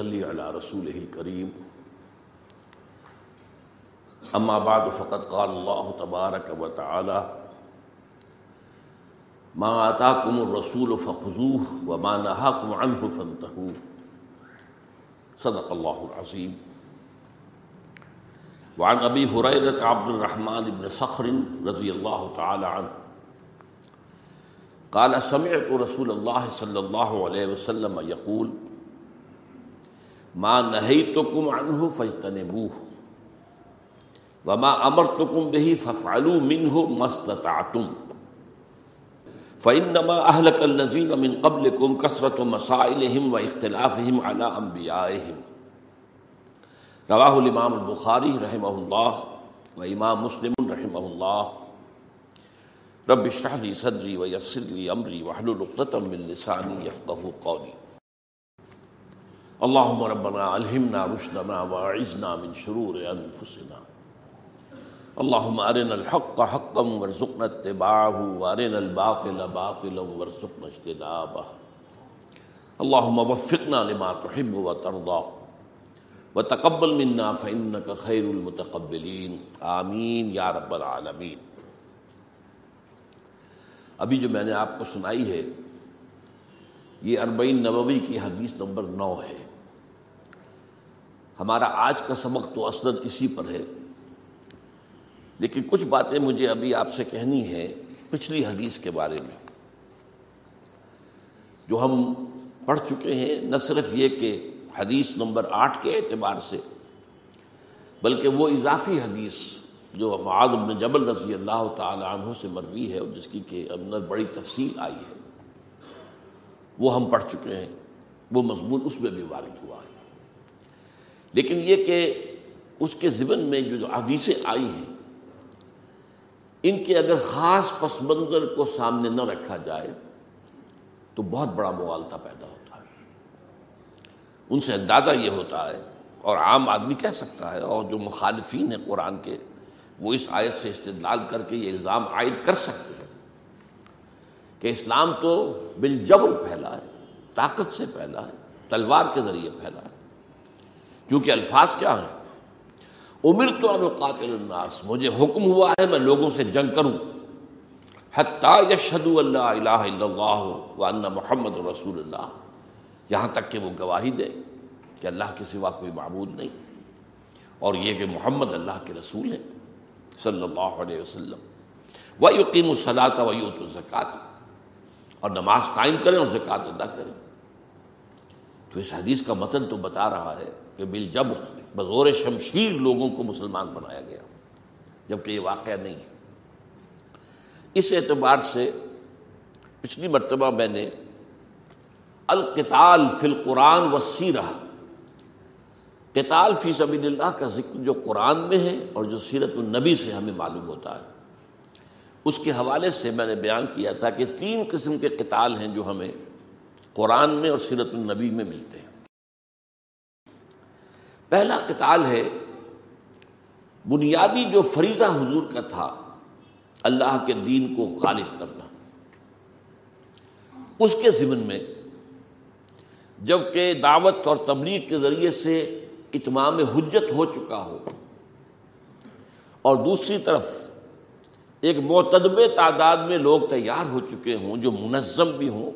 نحمده ونصلي على رسوله الكريم أما بعد فقد قال الله تبارك وتعالى ما آتاكم الرسول فخذوه وما نهاكم عنه فانتهوا. صدق الله العظيم وعن أبي هريرة عبد الرحمن بن صخر رضي الله تعالى عنه قال سمعت رسول الله صلى الله عليه وسلم يقول ما نهيتكم عنه فاجتنبوه وما امرتكم به فافعلوا منه ما استطعتم فانما اهلك الذين من قبلكم كثرة مسائلهم واختلافهم على انبيائهم رواه الامام البخاري رحمه الله وامام مسلم رحمه الله رب اشرح لي صدري ويسر لي امري واحلل عقدة من لساني يفقهوا قولي اللهم ربنا الهمنا رشدنا واعذنا من شرور انفسنا. اللهم ارنا الحق حقا وارزقنا اتباعه، وارنا الباطل باطلا وارزقنا اجتنابه. اللهم وفقنا لما تحب وترضى. وتقبل منا فانك خير المتقبلين. آمین یا رب العالمین ابھی جو میں نے آپ کو سنائی ہے، یہ اربعین نبوی کی حدیث نمبر نو ہے۔ ہمارا آج کا سبق تو اصل اسی پر ہے۔ لیکن کچھ باتیں مجھے ابھی آپ سے کہنی ہے پچھلی حدیث کے بارے میں۔ جو ہم پڑھ چکے ہیں نہ صرف یہ کہ حدیث نمبر آٹھ کے اعتبار سے، بلکہ وہ اضافی حدیث جو معاذ بن جبل رضی اللہ تعالی عنہ سے مروی ہے اور جس کی کہ اندر بڑی تفصیل آئی ہے۔ وہ ہم پڑھ چکے ہیں، وہ مضمون اس میں بھی وارد ہوا ہے۔ لیکن یہ کہ اس کے ذمن میں جو حدیثیں آئی ہیں، ان کے اگر خاص پس منظر کو سامنے نہ رکھا جائے، تو بہت بڑا موالتہ پیدا ہوتا ہے۔ ان سے اندازہ یہ ہوتا ہے، اور عام آدمی کہہ سکتا ہے، اور جو مخالفین ہیں قرآن کے، وہ اس آیت سے استدلال کر کے یہ الزام عائد کر سکتے ہیں کہ اسلام تو بالجبر پھیلا ہے، طاقت سے پھیلا ہے، تلوار کے ذریعے پھیلا ہے۔ کیونکہ الفاظ کیا ہیں؟ عمر تو قاتل الناس، مجھے حکم ہوا ہے میں لوگوں سے جنگ کروں۔ حتیٰ یشہد اللہ الہ الا اللہ وان محمد رسول اللہ یہاں تک کہ وہ گواہی دے کہ اللہ کے سوا کوئی معبود نہیں۔ اور یہ کہ محمد اللہ کے رسول ہے صلی اللہ علیہ وسلم۔ وہ یقین الصلاۃ و یوت الزکات اور نماز قائم کریں اور زکوٰۃ ادا کریں۔ تو اس حدیث کا متن تو بتا رہا ہے کہ بالجبر بزور شمشیر لوگوں کو مسلمان بنایا گیا، جبکہ یہ واقعہ نہیں ہے۔ اس اعتبار سے پچھلی مرتبہ میں نے القتال فی القرآن و سیرہ قتال فی سبیل اللہ کا ذکر جو قرآن میں ہے اور جو سیرت النبی سے ہمیں معلوم ہوتا ہے، اس کے حوالے سے میں نے بیان کیا تھا کہ تین قسم کے قتال ہیں جو ہمیں قرآن میں اور سیرت النبی میں ملتے ہیں۔ پہلا قتال ہے بنیادی جو فریضہ حضور کا تھا، اللہ کے دین کو غالب کرنا۔ اس کے ضمن میں جبکہ دعوت اور تبلیغ کے ذریعے سے اتمام حجت ہو چکا ہو، اور دوسری طرف ایک معتدب تعداد میں لوگ تیار ہو چکے ہوں، جو منظم بھی ہوں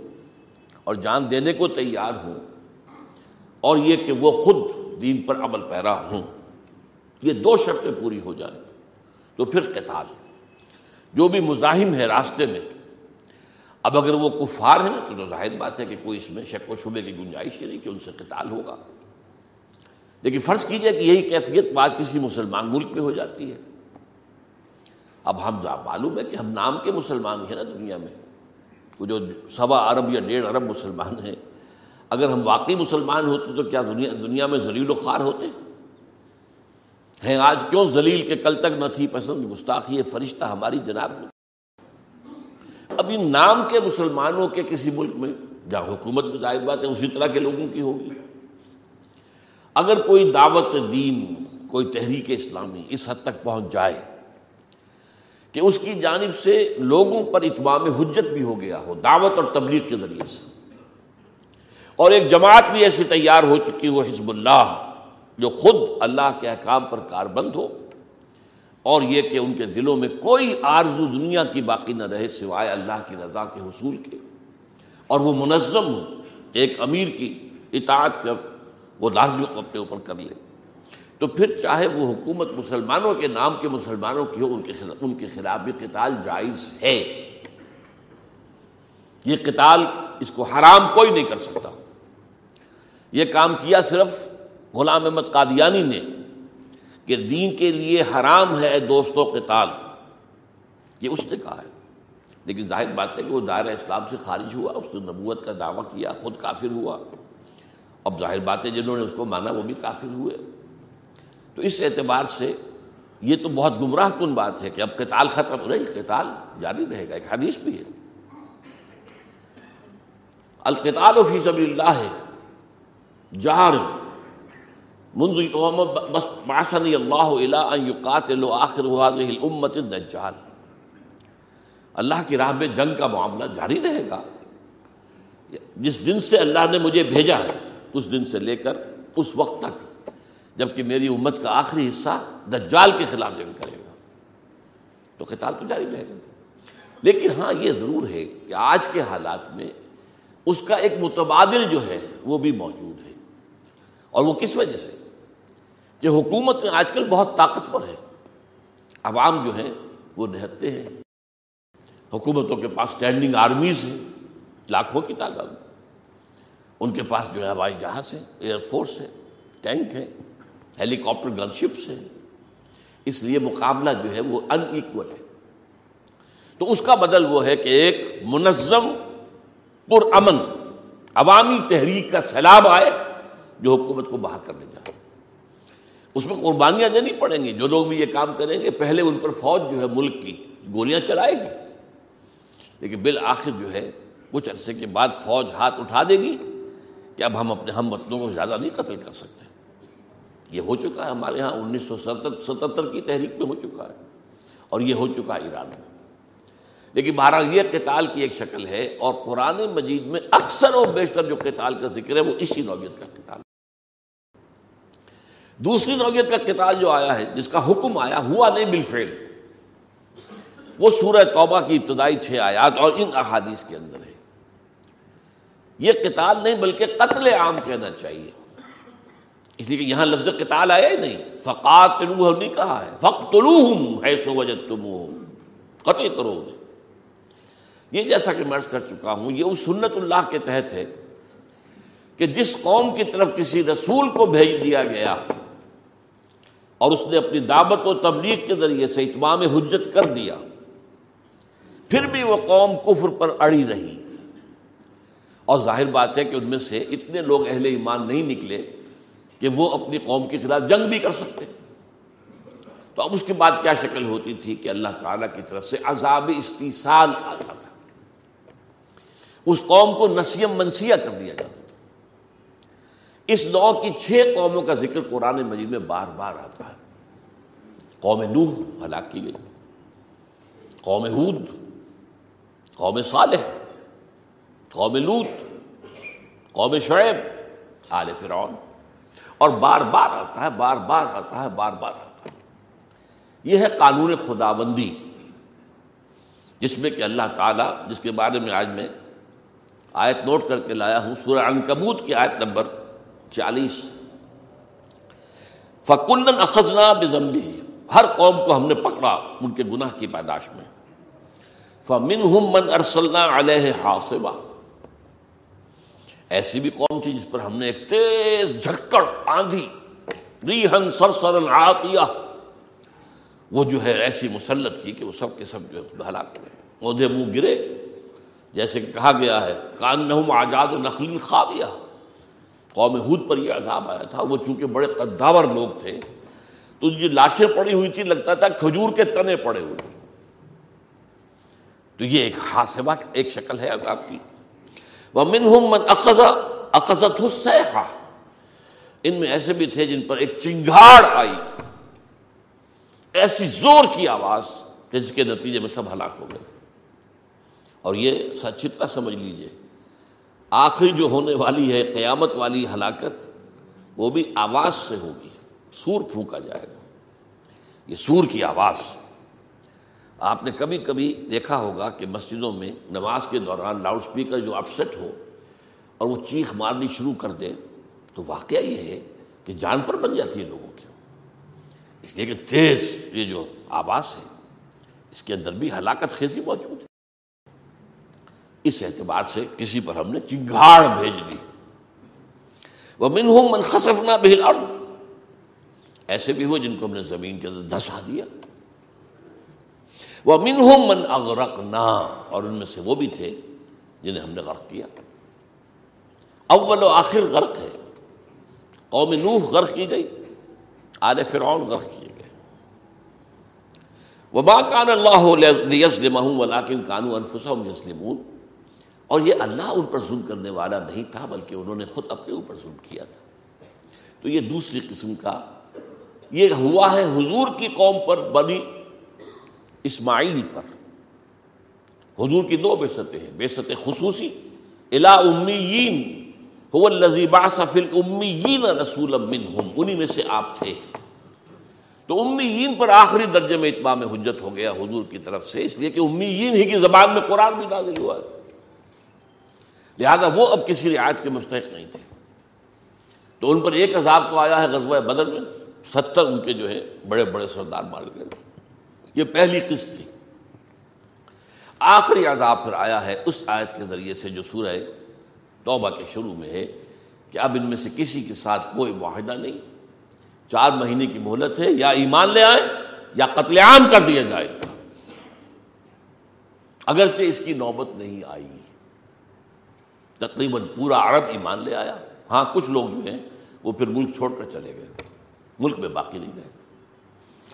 اور جان دینے کو تیار ہوں، اور یہ کہ وہ خود دین پر عمل پیرا ہوں۔ یہ دو شرطیں پوری ہو جائیں تو پھر قتال جو بھی مزاحم ہے راستے میں۔ اب اگر وہ کفار ہیں تو ظاہر بات ہے کہ کوئی اس میں شک و شبے کی گنجائش ہی نہیں کہ ان سے قتال ہوگا۔ لیکن فرض کیجیے کہ یہی کیفیت بعض کسی مسلمان ملک میں ہو جاتی ہے۔ اب ہم معلوم ہے کہ ہم نام کے مسلمان ہیں نا دنیا میں۔ وہ جو سوا ارب یا ڈیڑھ ارب مسلمان ہیں۔ اگر ہم واقعی مسلمان ہوتے تو کیا دنیا دنیا میں ذلیل و خوار ہوتے؟ ہیں آج کیوں ذلیل کے کل تک نہ تھی؟ پسند گستاخی فرشتہ ہماری جناب میں۔ اب ان نام کے مسلمانوں کے کسی ملک میں، جہاں حکومت میں ظاہر بات ہے، اسی طرح کے لوگوں کی ہوگی۔ اگر کوئی دعوت دین، کوئی تحریک اسلامی اس حد تک پہنچ جائے کہ اس کی جانب سے لوگوں پر اتمام حجت بھی ہو گیا ہو، دعوت اور تبلیغ کے ذریعے سے اور ایک جماعت بھی ایسی تیار ہو چکی ہو، حزب اللہ، جو خود اللہ کے احکام پر کار بند ہو۔ اور یہ کہ ان کے دلوں میں کوئی آرزو دنیا کی باقی نہ رہے سوائے اللہ کی رضا کے حصول کے۔ اور وہ منظم ہو، ایک امیر کی اطاعت کر، وہ لازمی اپنے اوپر کر لے۔ تو پھر چاہے وہ حکومت مسلمانوں کے نام کے مسلمانوں کی ہو، ان کے خلاف ان کے خلاف بھی قتال جائز ہے۔ یہ قتال اس کو حرام کوئی نہیں کر سکتا۔ یہ کام کیا صرف غلام احمد قادیانی نے کہ دین کے لیے حرام ہے دوستوں قتال۔ یہ اس نے کہا ہے۔ لیکن ظاہر بات ہے کہ وہ دائرہ اسلام سے خارج ہوا، اس نے نبوت کا دعویٰ کیا، خود کافر ہوا۔ اب ظاہر بات ہے جنہوں نے اس کو مانا وہ بھی کافر ہوئے۔ تو اس اعتبار سے یہ تو بہت گمراہ کن بات ہے کہ اب قتال ختم ہو رہی قتال جاری رہے گا، ایک حدیث بھی ہے۔ القتال فی سبیل اللہ ہے۔ جہر، منذ بس باسنی اللہ ان یقاتل آخر هذه الامت الدجال۔ اللہ کی راہ میں جنگ کا معاملہ جاری رہے گا۔ جس دن سے اللہ نے مجھے بھیجا ہے، اس دن سے لے کر اس وقت تک، جبکہ میری امت کا آخری حصہ دجال کے خلاف جنگ کرے گا۔ تو قتال تو جاری رہے گا۔ لیکن ہاں یہ ضرور ہے کہ آج کے حالات میں اس کا ایک متبادل جو ہے، وہ بھی موجود ہے۔ اور وہ کس وجہ سے؟ کہ حکومت میں آج کل بہت طاقتور ہے۔ عوام جو ہیں، وہ نہتے ہیں۔ حکومتوں کے پاس اسٹینڈنگ آرمیز ہیں، لاکھوں کی تعداد ان کے پاس جو ہے ہوائی جہاز ہے ایئر فورس ہے ٹینک ہے ہیلی کاپٹر گن شپس ہیں۔ اس لیے مقابلہ جو ہے وہ ان ایکول ہے۔ تو اس کا بدل وہ ہے کہ ایک منظم پر امن عوامی تحریک کا سیلاب آئے جو حکومت کو بہا کر لے جائے اس میں قربانیاں دینی پڑیں گی۔ جو لوگ بھی یہ کام کریں گے، پہلے ان پر فوج جو ہے، ملک کی گولیاں چلائے گی۔ لیکن بالآخر جو ہے، کچھ عرصے کے بعد فوج ہاتھ اٹھا دے گی کہ اب ہم اپنے، ہم وطنوں کو زیادہ نہیں قتل کر سکتے۔ یہ ہو چکا ہے ہمارے ہاں انیس سو ستتر کی تحریک میں ہو چکا ہے۔ اور یہ ہو چکا ہے ایران میں۔ لیکن بہرحال یہ قتال کی ایک شکل ہے اور قرآن مجید میں اکثر اور بیشتر جو قتال کا ذکر ہے، وہ اسی نوعیت کا قتال دوسری نوعیت کا قتال جو آیا ہے، جس کا حکم آیا، ہوا نہیں بالفعل۔ وہ سورہ توبہ کی ابتدائی چھ آیات اور ان احادیث کے اندر ہے۔ یہ قتال نہیں، بلکہ قتل عام کہنا چاہیے۔ اس لیے کہ یہاں لفظ قتال آیا ہی نہیں۔ فقات نہیں کہا ہے۔ فق ہے سو وجد تم قتل کرو یہ جیسا کہ میں کر چکا ہوں، یہ اس سنت اللہ کے تحت ہے کہ جس قوم کی طرف کسی رسول کو بھیج دیا گیا اور اس نے اپنی دعوت و تبلیغ کے ذریعے سے اتمام حجت کر دیا۔ پھر بھی وہ قوم کفر پر اڑی رہی۔ اور ظاہر بات ہے کہ ان میں سے اتنے لوگ اہل ایمان نہیں نکلے کہ وہ اپنی قوم کے خلاف جنگ بھی کر سکتے۔ تو اب اس کے بعد کیا شکل ہوتی تھی کہ اللہ تعالیٰ کی طرف سے عذاب استیصال آتا تھا۔ اس قوم کو نسیم منسیہ کر دیا جاتا تھا۔ اس نو کی چھ قوموں کا ذکر قرآن مجید میں بار بار آتا ہے۔ قوم نوح ہلاک کی گئی۔ قوم ہود، قوم صالح، قوم لوت قوم شعیب، آل فرعون۔ اور بار بار آتا ہے، بار بار آتا ہے، بار بار آتا ہے۔ یہ ہے قانون خداوندی، جس میں کہ اللہ تعالیٰ، جس کے بارے میں آج میں آیت نوٹ کر کے لایا ہوں، سورہ عنکبوت کی آیت نمبر چالیس۔ فکن اخذنا بزمبی ہر قوم کو ہم نے پکڑا ان کے گناہ کی پیداش میں۔ فمن ہم من ارسلنا علیہ حاصبہ ایسی بھی قوم تھی جس پر ہم نے ایک تیز جھکڑ آندھی ریہن سر سرن وہ جو ہے ایسی مسلط کی کہ وہ سب کے سب جو ہے ہلاک ہوئے عہدے منہ گرے۔ جیسے کہ کہا گیا ہے کان نہ آزاد و نخلی خاویہ قوم ہود پر یہ عذاب آیا تھا، وہ چونکہ بڑے قداور لوگ تھے، تو یہ لاشیں پڑی ہوئی تھی لگتا تھا کھجور کے تنے پڑے ہوئے تھے تو یہ ایک حاصبہ ایک شکل ہے عذاب کی۔ وہ منہم من اقضا ان میں ایسے بھی تھے جن پر ایک چنگاڑ آئی۔ ایسی زور کی آواز جس کے نتیجے میں سب ہلاک ہو گئے۔ اور یہ سچی طرح سمجھ لیجیے۔ آخری جو ہونے والی ہے، قیامت والی ہلاکت، وہ بھی آواز سے ہوگی۔ سور پھونکا جائے گا۔ یہ سور کی آواز۔ آپ نے کبھی کبھی دیکھا ہوگا کہ مسجدوں میں نماز کے دوران لاؤڈ اسپیکر جو اپسٹ ہو اور وہ چیخ مارنی شروع کر دے، تو واقعہ یہ ہے کہ جان پر بن جاتی ہے لوگوں کی۔ اس لیے کہ تیز یہ جو آواز ہے، اس کے اندر بھی ہلاکت خیزی موجود ہے۔ اس اعتبار سے کسی پر ہم نے چنگاڑ بھیج دی۔ وہ من ہوں من خصفنا بہل ایسے بھی ہوئے جن کو ہم نے زمین کے اندر دھسا دیا۔ وہ من ہوں من اغرقنا۔ اور ان میں سے وہ بھی تھے جنہیں ہم نے غرق کیا۔ اول و آخر غرق ہے۔ قوم نوح غرق کی گئی۔ آل فرعون غرق کیے گئے۔ وما کان اللہ لیظلمہم ولکن کانوا انفسہم یظلمون۔ اور یہ اللہ ان پر ظلم کرنے والا نہیں تھا، بلکہ انہوں نے خود اپنے اوپر ظلم کیا تھا۔ تو یہ دوسری قسم کا، یہ ہوا ہے حضور کی قوم پر، بنی اسماعیل پر۔ حضور کی دو بےستیں ہیں بےست خصوصی، الا امیین، هو الذی بعث فی الامیین رسولا منہم۔ انہی میں سے آپ تھے۔ تو امیین پر آخری درجے میں اتمام حجت ہو گیا حضور کی طرف سے، اس لیے کہ امیین ہی کی زبان میں قرآن بھی نازل ہوا ہے۔ لہذا وہ اب کسی رعایت کے مستحق نہیں تھے۔ تو ان پر ایک عذاب تو آیا ہے غزوہ بدر میں، ستر ان کے جو ہے بڑے بڑے سردار مار گئے۔ یہ پہلی قسط تھی۔ آخری عذاب پھر آیا ہے اس آیت کے ذریعے سے جو سورہ توبہ کے شروع میں ہے کہ اب ان میں سے کسی کے ساتھ کوئی معاہدہ نہیں۔ چار مہینے کی مہلت ہے، یا ایمان لے آئے یا قتل عام کر دیا جائے۔ گا اگرچہ اس کی نوبت نہیں آئی۔ تقریباً پورا عرب ایمان لے آیا۔ ہاں کچھ لوگ جو ہیں، وہ پھر ملک چھوڑ کر چلے گئے۔ ملک میں باقی نہیں رہے۔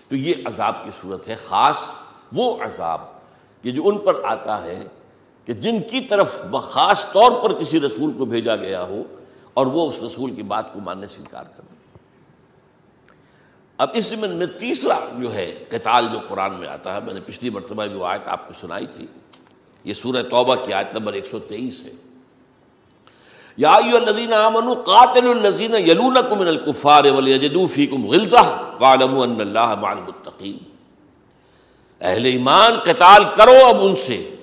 تو یہ عذاب کی صورت ہے۔ خاص وہ عذاب کہ جو ان پر آتا ہے کہ جن کی طرف خاص طور پر کسی رسول کو بھیجا گیا ہو اور وہ اس رسول کی بات کو ماننے سے انکار کر دیں۔ اب اس میں تیسرا جو ہے قتال جو قرآن میں آتا ہے، میں نے پچھلی مرتبہ جو آیت آپ کو سنائی تھی، یہ سورہ توبہ کی آیت نمبر ایک سو تیئیس ہے۔ یا الذین آمنوا قاتلوا الذین یلونکم من الکفار ولیجدوا فیکم غلظہ واعلموا ان اللہ مع المتقین۔ اہل ایمان قتال کرو اب ان سے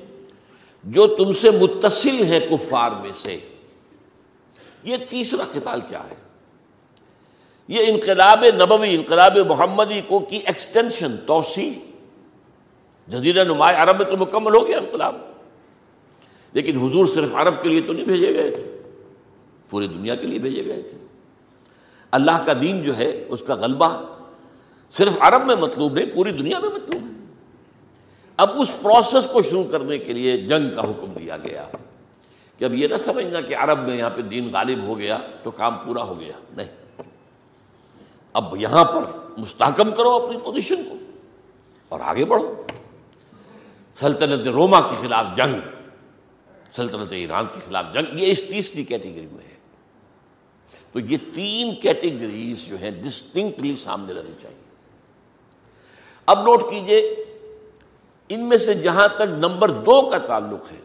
جو تم سے متصل ہے کفار میں سے۔ یہ تیسرا قتال کیا ہے؟ یہ انقلاب نبوی، انقلاب محمدی کو کی ایکسٹینشن توسیع۔ جزیرہ نمایاں عرب میں تو مکمل ہو گیا انقلاب۔ لیکن حضور صرف عرب کے لیے تو نہیں بھیجے گئے تھے۔ پوری دنیا کے لیے بھیجے گئے تھے۔ اللہ کا دین جو ہے، اس کا غلبہ صرف عرب میں مطلوب نہیں، پوری دنیا میں مطلوب ہے۔ اب اس پروسیس کو شروع کرنے کے لیے جنگ کا حکم دیا گیا۔ کہ اب یہ نہ سمجھنا کہ عرب میں یہاں پہ دین غالب ہو گیا تو کام پورا ہو گیا۔ نہیں۔ اب یہاں پر مستحکم کرو اپنی پوزیشن کو اور آگے بڑھو۔ سلطنت روما کے خلاف جنگ، سلطنت ایران کے خلاف جنگ، یہ اس تیسری کیٹیگری میں ہے۔ تو یہ تین کیٹیگریز جو ہیں ڈسٹنکٹلی سامنے رہنی چاہیے۔ اب نوٹ کیجیے، ان میں سے جہاں تک نمبر دو کا تعلق ہے،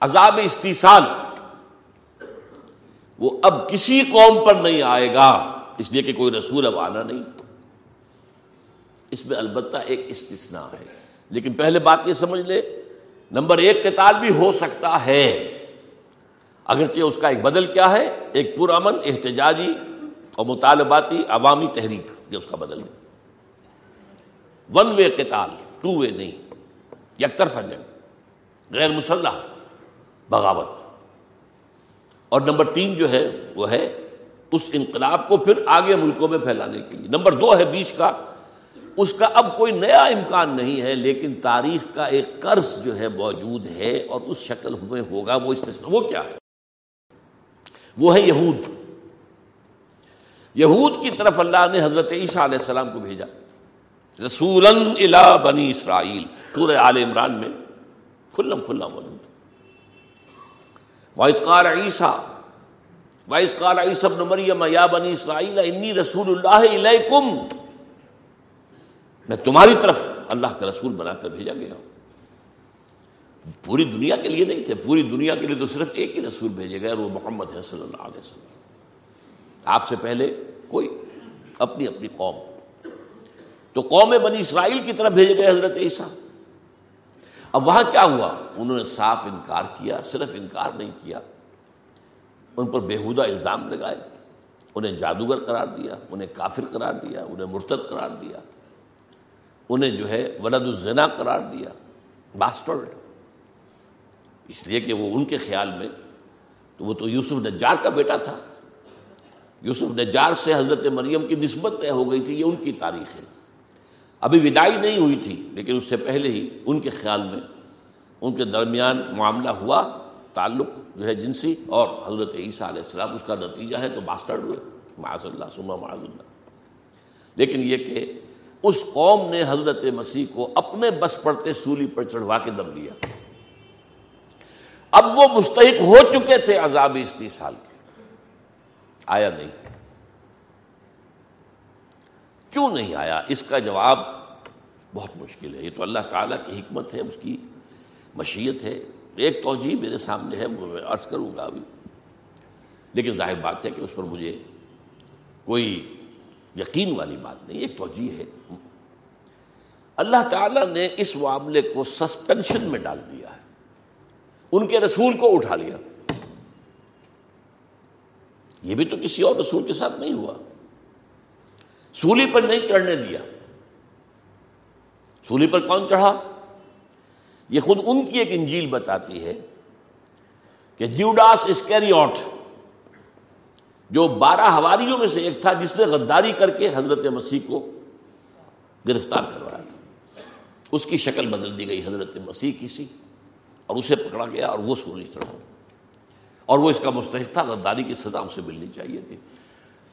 عذاب استیصال وہ اب کسی قوم پر نہیں آئے گا، اس لیے کہ کوئی رسول اب آنا نہیں۔ اس میں البتہ ایک استثناء ہے، لیکن پہلے بات یہ سمجھ لے، نمبر ایک قتال بھی ہو سکتا ہے۔ اگرچہ اس کا ایک بدل کیا ہے، ایک پرامن، احتجاجی اور مطالباتی عوامی تحریک یہ اس کا بدل ہے۔ ون وے قتال ٹو وے نہیں، یک طرفہ جنگ، غیر مسلح، بغاوت۔ اور نمبر تین جو ہے، وہ ہے اس انقلاب کو پھر آگے ملکوں میں پھیلانے کے لیے۔ نمبر دو ہے بیچ کا، اس کا اب کوئی نیا امکان نہیں ہے، لیکن تاریخ کا ایک قرض جو ہے موجود ہے اور اس شکل میں ہوگا، وہ استثنا وہ کیا ہے؟ وہ ہے یہود۔ یہود کی طرف اللہ نے حضرت عیسیٰ علیہ السلام کو بھیجا۔ رسول بنی اسرائیل۔ پورے عال عمران میں کھلم کھلا موجود وائس قال عیسیٰ وائس قال عیسیٰ ابن مریم یا بنی اسرائیل انی رسول اللہ علیکم میں تمہاری طرف اللہ کا رسول بنا کر بھیجا گیا۔ ہوں پوری دنیا کے لیے نہیں تھے، پوری دنیا کے لیے تو صرف ایک ہی رسول بھیجے گئے اور وہ محمد ہے صلی اللہ علیہ وسلم۔ آپ سے پہلے کوئی اپنی اپنی قوم۔ تو قوم بنی اسرائیل کی طرف بھیجے گئے حضرت عیسیٰ۔ اب وہاں کیا ہوا؟ انہوں نے صاف انکار کیا، صرف انکار نہیں کیا۔ ان پر بےحودہ الزام لگائے، انہیں جادوگر قرار دیا، انہیں کافر قرار دیا، انہیں مرتد قرار دیا۔ انہیں جو ہے ولد الزنا قرار دیا۔ باسٹرڈ اس لیے کہ وہ ان کے خیال میں تو وہ تو یوسف نجار کا بیٹا تھا۔ یوسف نجار سے حضرت مریم کی نسبت طے ہو گئی تھی، یہ ان کی تاریخ ہے۔ ابھی ودائی نہیں ہوئی تھی، لیکن اس سے پہلے ہی ان کے خیال میں ان کے درمیان معاملہ ہوا، تعلق جو ہے جنسی، اور حضرت عیسیٰ علیہ السلام، اس کا نتیجہ ہے تو ماسٹرڈ ہوئے۔ معاذ اللہ سما معاذ اللہ۔ لیکن یہ کہ اس قوم نے حضرت مسیح کو اپنے بس پڑتے سولی پر چڑھوا کے دم لیا۔ اب وہ مستحق ہو چکے تھے عذاب استی سال کے۔ آیا نہیں۔ کیوں نہیں آیا؟ اس کا جواب بہت مشکل ہے۔ یہ تو اللہ تعالیٰ کی حکمت ہے، اس کی مشیت ہے۔ ایک توجہ میرے سامنے ہے، وہ میں عرض کروں گا ابھی۔ لیکن ظاہر بات ہے کہ اس پر مجھے کوئی یقین والی بات نہیں، ایک توجہ ہے۔ اللہ تعالیٰ نے اس معاملے کو سسپینشن میں ڈال دیا ہے۔ ان کے رسول کو اٹھا لیا۔ یہ بھی تو کسی اور رسول کے ساتھ نہیں ہوا۔ سولی پر نہیں چڑھنے دیا۔ سولی پر کون چڑھا؟ یہ خود ان کی ایک انجیل بتاتی ہے کہ جیوڈاس اسکیریوٹ جو بارہ ہواریوں میں سے ایک تھا، جس نے غداری کر کے حضرت مسیح کو گرفتار کروایا تھا۔ اس کی شکل بدل دی گئی، حضرت مسیح کی سی۔ اور اسے پکڑا گیا اور وہ سولی چڑھا اور وہ اس کا مستحق تھا، غداری کی سزا اسے ملنی چاہیے تھی۔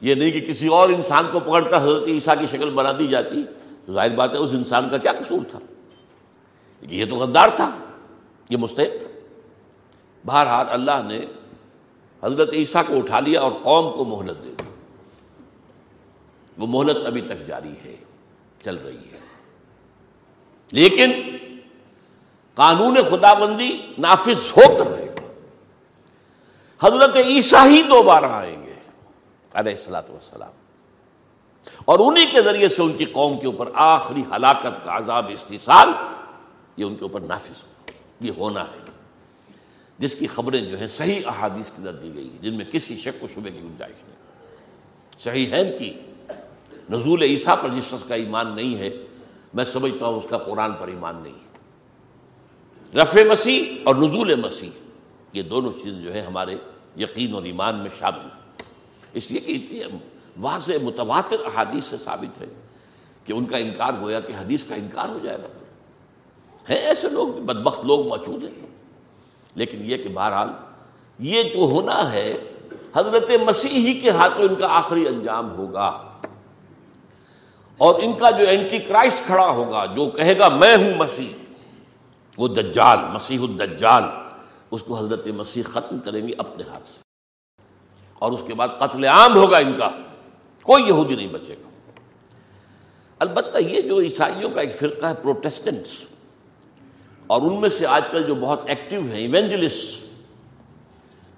یہ نہیں کہ کسی اور انسان کو پکڑ کر حضرت عیسیٰ کی شکل بنا دی جاتی۔ تو ظاہر بات ہے، اس انسان کا کیا قصور تھا؟ یہ تو غدار تھا، یہ مستحق تھا۔ بہرحال اللہ نے حضرت عیسیٰ کو اٹھا لیا اور قوم کو مہلت دے دی۔ وہ مہلت ابھی تک جاری ہے، چل رہی ہے۔ لیکن قانون خدا بندی نافذ ہو کر رہے گا حضرت عیسیٰ ہی دوبارہ آئیں گے، علیہ السلاۃ والسلام۔ اور انہی کے ذریعے سے ان کی قوم کے اوپر آخری ہلاکت کا عذاب استحصال یہ ان کے اوپر نافذ ہو۔ یہ ہونا ہے۔ جس کی خبریں جو ہیں صحیح احادیث کی در دی گئی جن میں کسی شک و شبے کی گنجائش نہیں۔ صحیح ہے کی۔ نزول عیسیٰ پر جس شخص کا ایمان نہیں ہے، میں سمجھتا ہوں اس کا قرآن پر ایمان نہیں ہے۔ رف مسیح اور نزول مسیح. یہ دونوں چیزیں جو ہے ہمارے یقین اور ایمان میں شامل اس لیے کہ واضح متواتر احادیث سے ثابت ہے کہ ان کا انکار گویا کہ حدیث کا انکار ہو جائے گا. ہے ایسے لوگ بدبخت لوگ موجود ہیں. لیکن یہ کہ بہرحال یہ جو ہونا ہے، حضرت مسیح ہی کے ہاتھوں ان کا آخری انجام ہوگا. اور ان کا جو اینٹی کرائسٹ کھڑا ہوگا، جو کہے گا، میں ہوں مسیح. وہ دجال، مسیح الدجال، اس کو حضرت مسیح ختم کریں گے اپنے ہاتھ سے۔ اور اس کے بعد قتل عام ہوگا ان کا، کوئی یہودی نہیں بچے گا۔ البتہ یہ جو عیسائیوں کا ایک فرقہ ہے، پروٹیسٹنٹس، اور ان میں سے آج کل جو بہت ایکٹیو ہیں، ایونجلسٹ،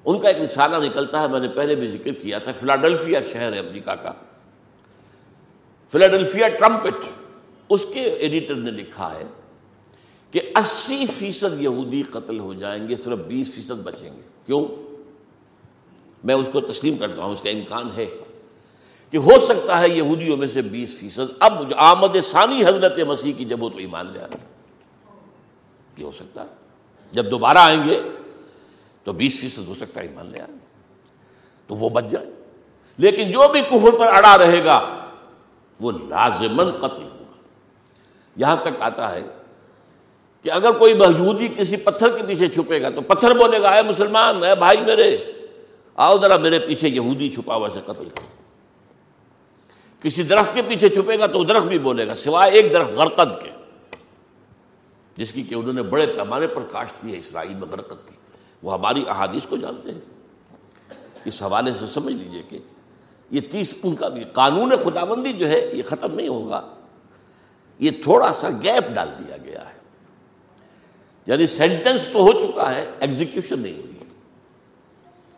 ان کا ایک رسالہ نکلتا ہے، میں نے پہلے بھی ذکر کیا تھا فلاڈلفیا شہر ہے امریکہ کا۔ فلاڈلفیا ٹرمپٹ، اس کے ایڈیٹر نے لکھا ہے کہ اسی فیصد یہودی قتل ہو جائیں گے، صرف بیس فیصد بچیں گے۔ کیوں؟ میں اس کو تسلیم کرتا ہوں، اس کا امکان ہے کہ ہو سکتا ہے یہودیوں میں سے بیس فیصد۔ اب آمد ثانی حضرت مسیح کی جب وہ تو ایمان لے آئے یہ ہو سکتا ہے۔ جب دوبارہ آئیں گے تو بیس فیصد ہو سکتا ہے ایمان لے آئیں۔ تو وہ بچ جائے لیکن جو بھی کفر پر اڑا رہے گا، وہ لازمن قتل ہوگا۔ یہاں تک آتا ہے کہ اگر کوئی بہجودی کسی پتھر کے پیچھے چھپے گا تو پتھر بولے گا، اے مسلمان، اے بھائی میرے، آؤ ذرا میرے پیچھے یہودی چھپا ہوا سے قتل کر کسی درخت کے پیچھے چھپے گا تو درخت بھی بولے گا، سوائے ایک درخت غرقد کے، جس کی کہ انہوں نے بڑے پیمانے پر کاشت کی ہے، اسرائیل میں غرقد کی۔ وہ ہماری احادیث کو جانتے ہیں۔ اس حوالے سے سمجھ لیجیے کہ یہ تیس، ان کا بھی قانون خدا بندی جو ہے، یہ ختم نہیں ہوگا۔ یہ تھوڑا سا گیپ ڈال دیا گیا ہے۔ یعنی سینٹنس تو ہو چکا ہے ایگزیکیوشن نہیں ہوئی۔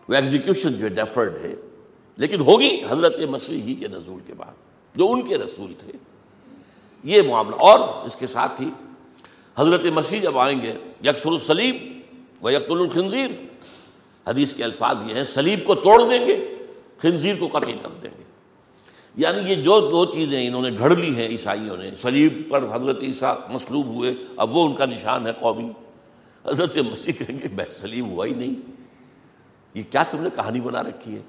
وہ ایگزیکیوشن جو ہے ڈیفرڈ ہے، لیکن ہوگی حضرت مسیح ہی کے نزول کے بعد، جو ان کے رسول تھے۔ یہ معاملہ، اور اس کے ساتھ ہی حضرت مسیح جب آئیں گے، یکسر السلیم و یکت الخنزیر۔ حدیث کے الفاظ یہ ہیں، سلیب کو توڑ دیں گے، خنزیر کو قتل کر دیں گے۔ یعنی یہ جو دو چیزیں انہوں نے گھڑ لی ہیں عیسائیوں نے سلیب پر حضرت عیسیٰ مصلوب ہوئے، اب وہ ان کا نشان ہے قومی۔ حضرت مسیح کہیں گے، میں سلیم ہوا ہی نہیں۔ یہ کیا تم نے کہانی بنا رکھی ہے؟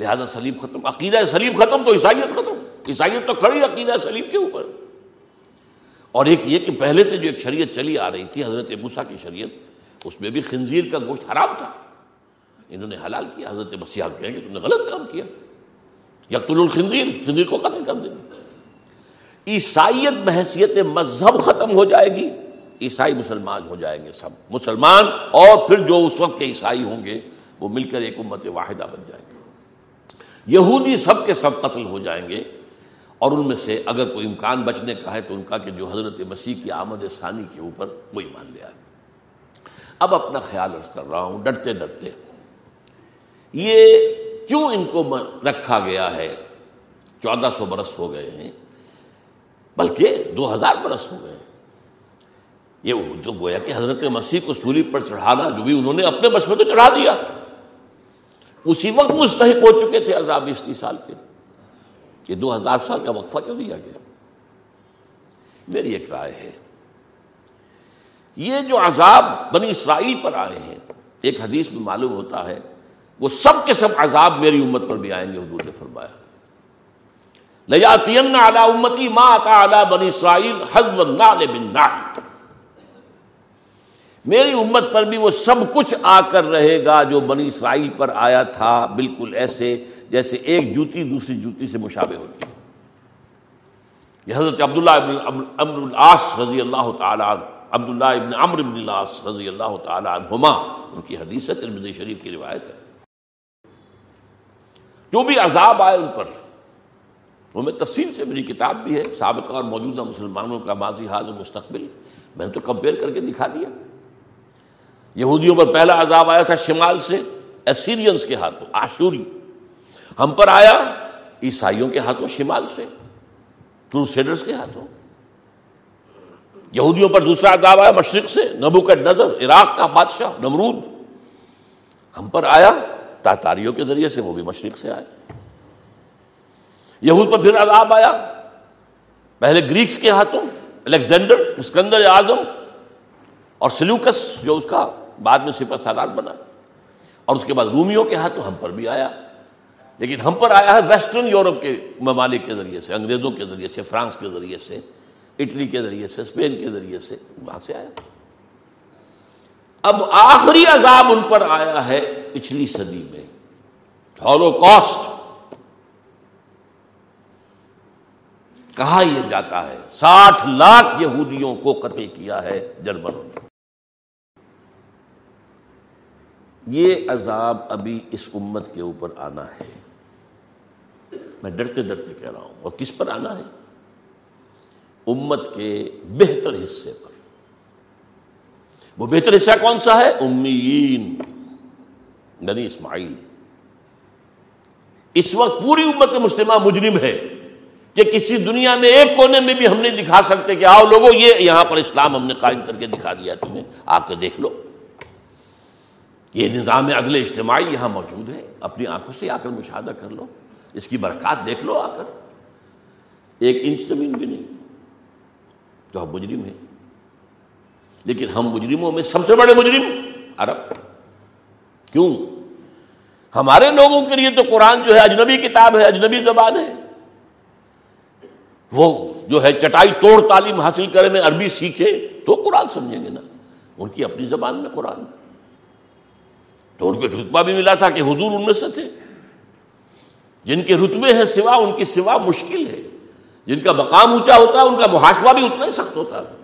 لہذا سلیم ختم۔ عقیدہ سلیم ختم تو عیسائیت ختم۔ عیسائیت تو کھڑی، عقیدہ سلیم کے اوپر۔ اور ایک یہ کہ پہلے سے جو ایک شریعت چلی آ رہی تھی، حضرت موسیٰ کی شریعت، اس میں بھی خنزیر کا گوشت حرام تھا۔ انہوں نے حلال کیا، حضرت مسیح کہیں کہ تم نے غلط کام کیا۔ یقل الخنزیر، خنزیر کو قتل کر دیں گے عیسائیت بحثیت مذہب ختم ہو جائے گی، عیسائی مسلمان ہو جائیں گے سب۔ مسلمان اور پھر جو اس وقت کے عیسائی ہوں گے، وہ مل کر ایک امت واحدہ بن جائیں گے۔ یہودی سب کے سب قتل ہو جائیں گے اور ان میں سے اگر کوئی امکان بچنے کا ہے تو ان کا کہ جو حضرت مسیح کی آمد ثانی کے اوپر وہی مان لیا ہے اب اپنا خیال عرض کر رہا ہوں، ڈرتے ڈرتے۔ یہ کیوں ان کو رکھا گیا ہے؟ چودہ سو برس ہو گئے ہیں، بلکہ دو ہزار برس ہو گئے ہیں۔ یہ تو گویا کہ حضرت مسیح کو سولی پر چڑھانا جو بھی انہوں نے اپنے بس میں تو چڑھا دیا۔ اسی وقت مستحق ہو چکے تھے عذاب بیس سال کے۔ یہ دو ہزار سال کا وقفہ کیوں دیا گیا؟ میری ایک رائے ہے۔ یہ جو عذاب بنی اسرائیل پر آئے ہیں، ایک حدیث میں معلوم ہوتا ہے وہ سب کے سب عذاب میری امت پر بھی آئیں گے، حضور نے فرمایا۔ امتی ما بنی اسرائیل بن میری امت پر بھی وہ سب کچھ آ کر رہے گا جو بنی اسرائیل پر آیا تھا، بالکل ایسے جیسے ایک جوتی دوسری جوتی سے مشابہ ہوتی۔ ہے یہ حضرت عبداللہ ابن امر العاص رضی اللہ تعالیٰ عبداللہ ابن عمر ابن العاص رضی اللہ تعالیٰ عنہما، ان کی حدیث ہے، ترمذی شریف کی روایت ہے۔ جو بھی عذاب آئے ان پر۔ وہ میں تفصیل سے میری کتاب بھی ہے، سابقہ اور موجودہ مسلمانوں کا ماضی، حال و مستقبل۔ میں نے تو کمپیئر کر کے دکھا دیا۔ یہودیوں پر پہلا عذاب آیا تھا شمال سے ایسیرینس کے ہاتھوں آشوری ہم پر آیا عیسائیوں کے ہاتھوں شمال سے کروسیڈرز کے ہاتھوں۔ یہودیوں پر دوسرا عذاب آیا مشرق سے نبو کا نظر عراق کا بادشاہ، نمرود۔ ہم پر آیا تاتاریوں کے ذریعے سے وہ بھی مشرق سے آئے۔ یہود پر پھر عذاب آیا۔ پہلے گریکس کے ہاتھوں الیگزینڈر اسکندر اعظم اور سلوکس جو اس کا بعد میں سپر سالار بنا۔ اور اس کے بعد رومیوں کے ہاتھوں ہم پر بھی آیا۔ لیکن ہم پر آیا ہے ویسٹرن یورپ کے ممالک کے ذریعے سے، انگریزوں کے ذریعے سے، فرانس کے ذریعے سے، اٹلی کے ذریعے سے اسپین کے ذریعے سے، وہاں سے آیا۔ اب آخری عذاب ان پر آیا ہے۔ پچھلی صدی میں۔ ہالو کاسٹ کہا یہ جاتا ہے؟ ساٹھ لاکھ یہودیوں کو قتل کیا ہے جرمنوں نے۔ یہ عذاب ابھی اس امت کے اوپر آنا ہے۔ میں ڈرتے ڈرتے کہہ رہا ہوں، اور کس پر آنا ہے؟ امت کے بہتر حصے پر۔ وہ بہتر حصہ کون سا ہے؟ امیین۔ ننی اسماعیل۔ اس وقت پوری امت مسلمہ مجرم ہے کہ کسی دنیا میں ایک کونے میں بھی ہم نہیں دکھا سکتے کہ آؤ لوگوں، یہ یہاں پر اسلام ہم نے قائم کر کے دکھا دیا تمہیں آ کے دیکھ لو۔ یہ نظام عدل اجتماعی یہاں موجود ہے، اپنی آنکھوں سے آ کر مشاہدہ کر لو، اس کی برکات دیکھ لو آ کر۔ ایک انچ زمین بھی نہیں، جو ہم مجرم ہیں۔ لیکن ہم مجرموں میں سب سے بڑے مجرم عرب۔ کیوں؟ ہمارے لوگوں کے لیے تو قرآن جو ہے اجنبی کتاب ہے، اجنبی زبان ہے۔ وہ جو ہے چٹائی توڑ تعلیم حاصل کرے، میں عربی سیکھے، تو قرآن سمجھیں گے نا۔ ان کی اپنی زبان میں قرآن۔ تو ان کو ایک رتبہ بھی ملا تھا کہ حضور ان میں سے تھے۔ جن کے رتبے ہیں سوا، ان کی سوا مشکل ہے۔ جن کا مقام اونچا ہوتا ہے ان کا محاسبہ بھی اتنا ہی سخت ہوتا۔ ہے